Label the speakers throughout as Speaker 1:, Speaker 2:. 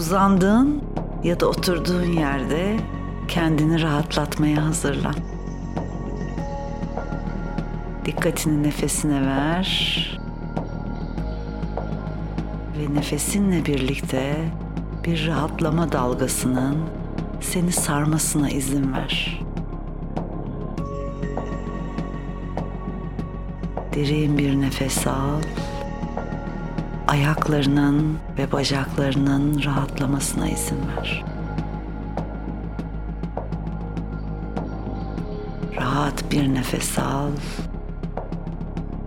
Speaker 1: Uzandığın ya da oturduğun yerde kendini rahatlatmaya hazırlan. Dikkatini nefesine ver. Ve nefesinle birlikte bir rahatlama dalgasının seni sarmasına izin ver. Derin bir nefes al. Ayaklarının ve bacaklarının rahatlamasına izin ver. Rahat bir nefes al.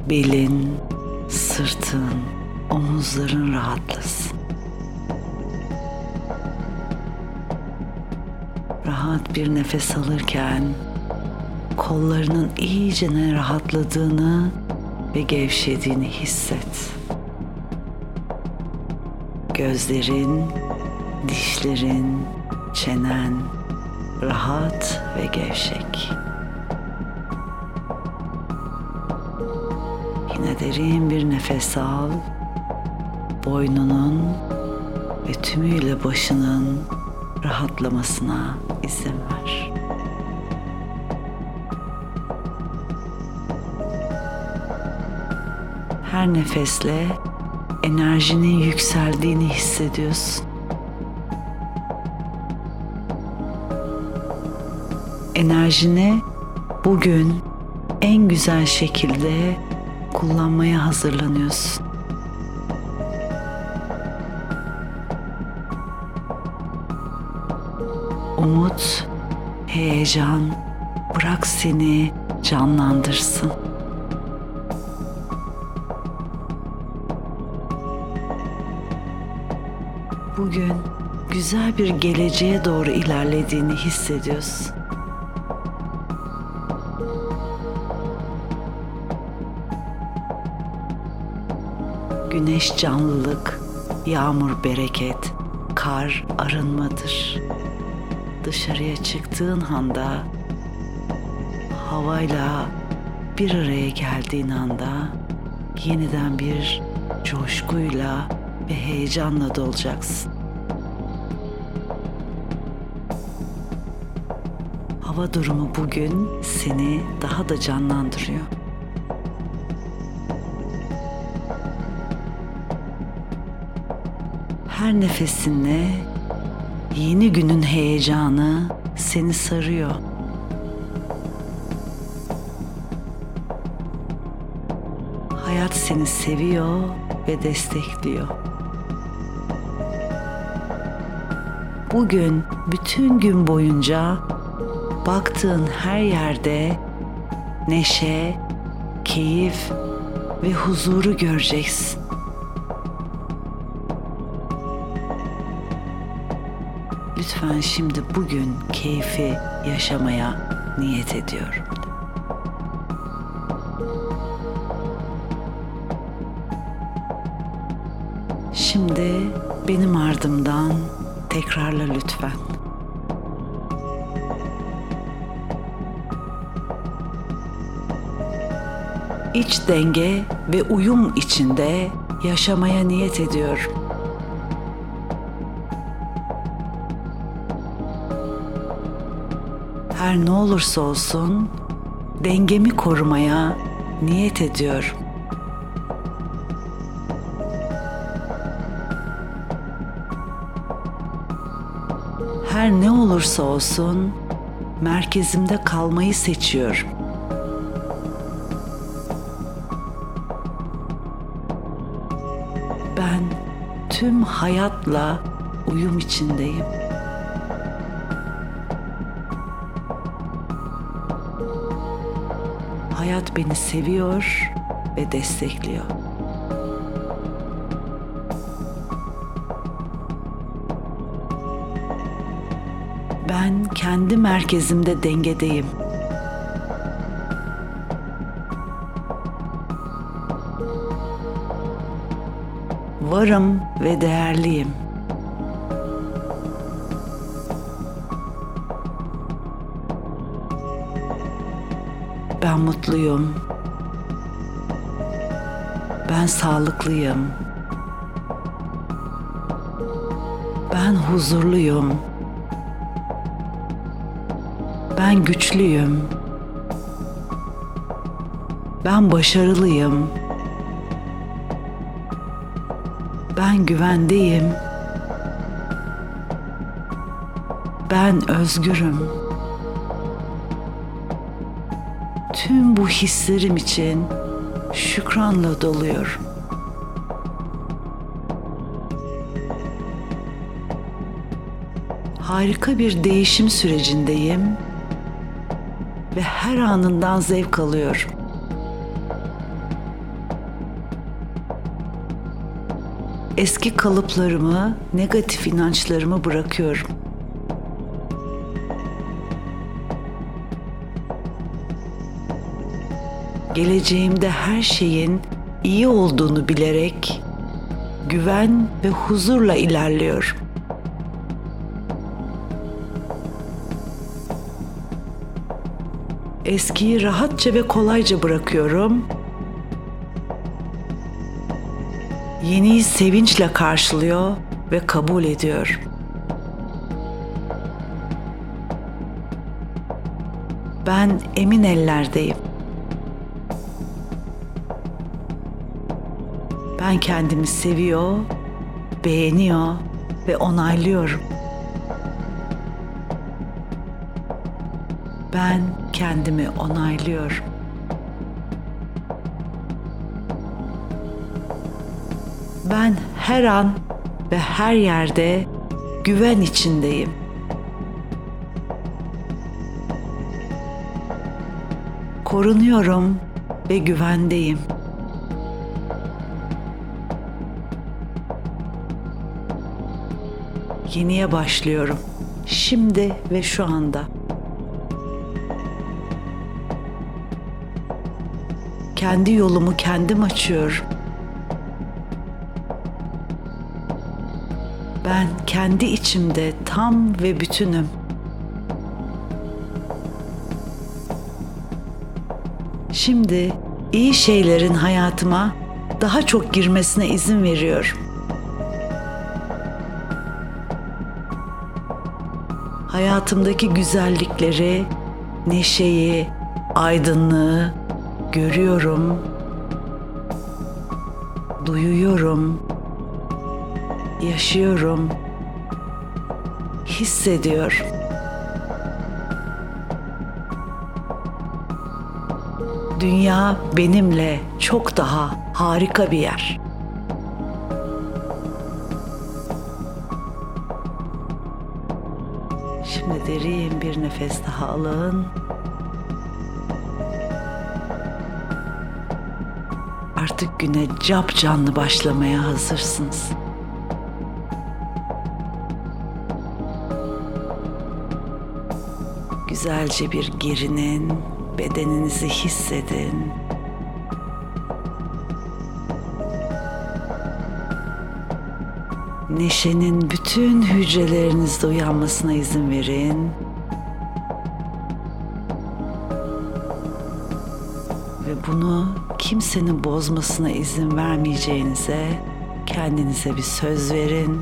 Speaker 1: Belin, sırtın, omuzların rahatlasın. Rahat bir nefes alırken kollarının iyicene rahatladığını ve gevşediğini hisset. Gözlerin, dişlerin, çenen rahat ve gevşek. Yine derin bir nefes al. Boynunun ve tümüyle başının rahatlamasına izin ver. Her nefesle enerjinin yükseldiğini hissediyorsun. Enerjini bugün en güzel şekilde kullanmaya hazırlanıyorsun. Umut, heyecan bırak seni canlandırsın. Bugün güzel bir geleceğe doğru ilerlediğini hissediyorsun. Güneş canlılık, yağmur bereket, kar arınmadır. Dışarıya çıktığın anda havayla bir araya geldiğin anda yeniden bir coşkuyla ve heyecanla dolacaksın. Hava durumu bugün seni daha da canlandırıyor. Her nefesinle yeni günün heyecanı seni sarıyor. Hayat seni seviyor ve destekliyor. Bugün bütün gün boyunca baktığın her yerde neşe, keyif ve huzuru göreceksin. Lütfen şimdi bugün keyfi yaşamaya niyet ediyorum. Şimdi benim ardımdan tekrarla lütfen. İç denge ve uyum içinde yaşamaya niyet ediyorum. Her ne olursa olsun dengemi korumaya niyet ediyorum. Her ne olursa olsun merkezimde kalmayı seçiyorum. Ben tüm hayatla uyum içindeyim. Hayat beni seviyor ve destekliyor. Ben kendi merkezimde dengedeyim. Varım ve değerliyim. Ben mutluyum. Ben sağlıklıyım. Ben huzurluyum. Ben güçlüyüm. Ben başarılıyım. Ben güvendeyim. Ben özgürüm. Tüm bu hislerim için şükranla doluyorum. Harika bir değişim sürecindeyim ve her anından zevk alıyorum. Eski kalıplarımı, negatif inançlarımı bırakıyorum. Geleceğimde her şeyin iyi olduğunu bilerek güven ve huzurla ilerliyorum. Eskiyi rahatça ve kolayca bırakıyorum. Yeniyi sevinçle karşılıyor ve kabul ediyorum. Ben emin ellerdeyim. Ben kendimi seviyor, beğeniyor ve onaylıyorum. Ben kendimi onaylıyorum. Ben her an ve her yerde güven içindeyim. Korunuyorum ve güvendeyim. Yeniye başlıyorum. Şimdi ve şu anda. Kendi yolumu kendim açıyorum. Ben kendi içimde tam ve bütünüm. Şimdi iyi şeylerin hayatıma daha çok girmesine izin veriyorum. Hayatımdaki güzellikleri, neşeyi, aydınlığı görüyorum, duyuyorum, yaşıyorum, hissediyorum. Dünya benimle çok daha harika bir yer. Şimdi derin bir nefes daha alın. Artık güne cap canlı başlamaya hazırsınız. Güzelce bir gerinin, bedeninizi hissedin. Neşenin bütün hücrelerinizde uyanmasına izin verin. Ve bunu kimsenin bozmasına izin vermeyeceğinize kendinize bir söz verin.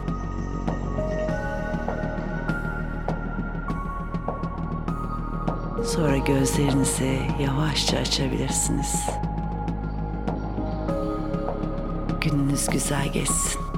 Speaker 1: Sonra gözlerinizi yavaşça açabilirsiniz. Gününüz güzel geçsin.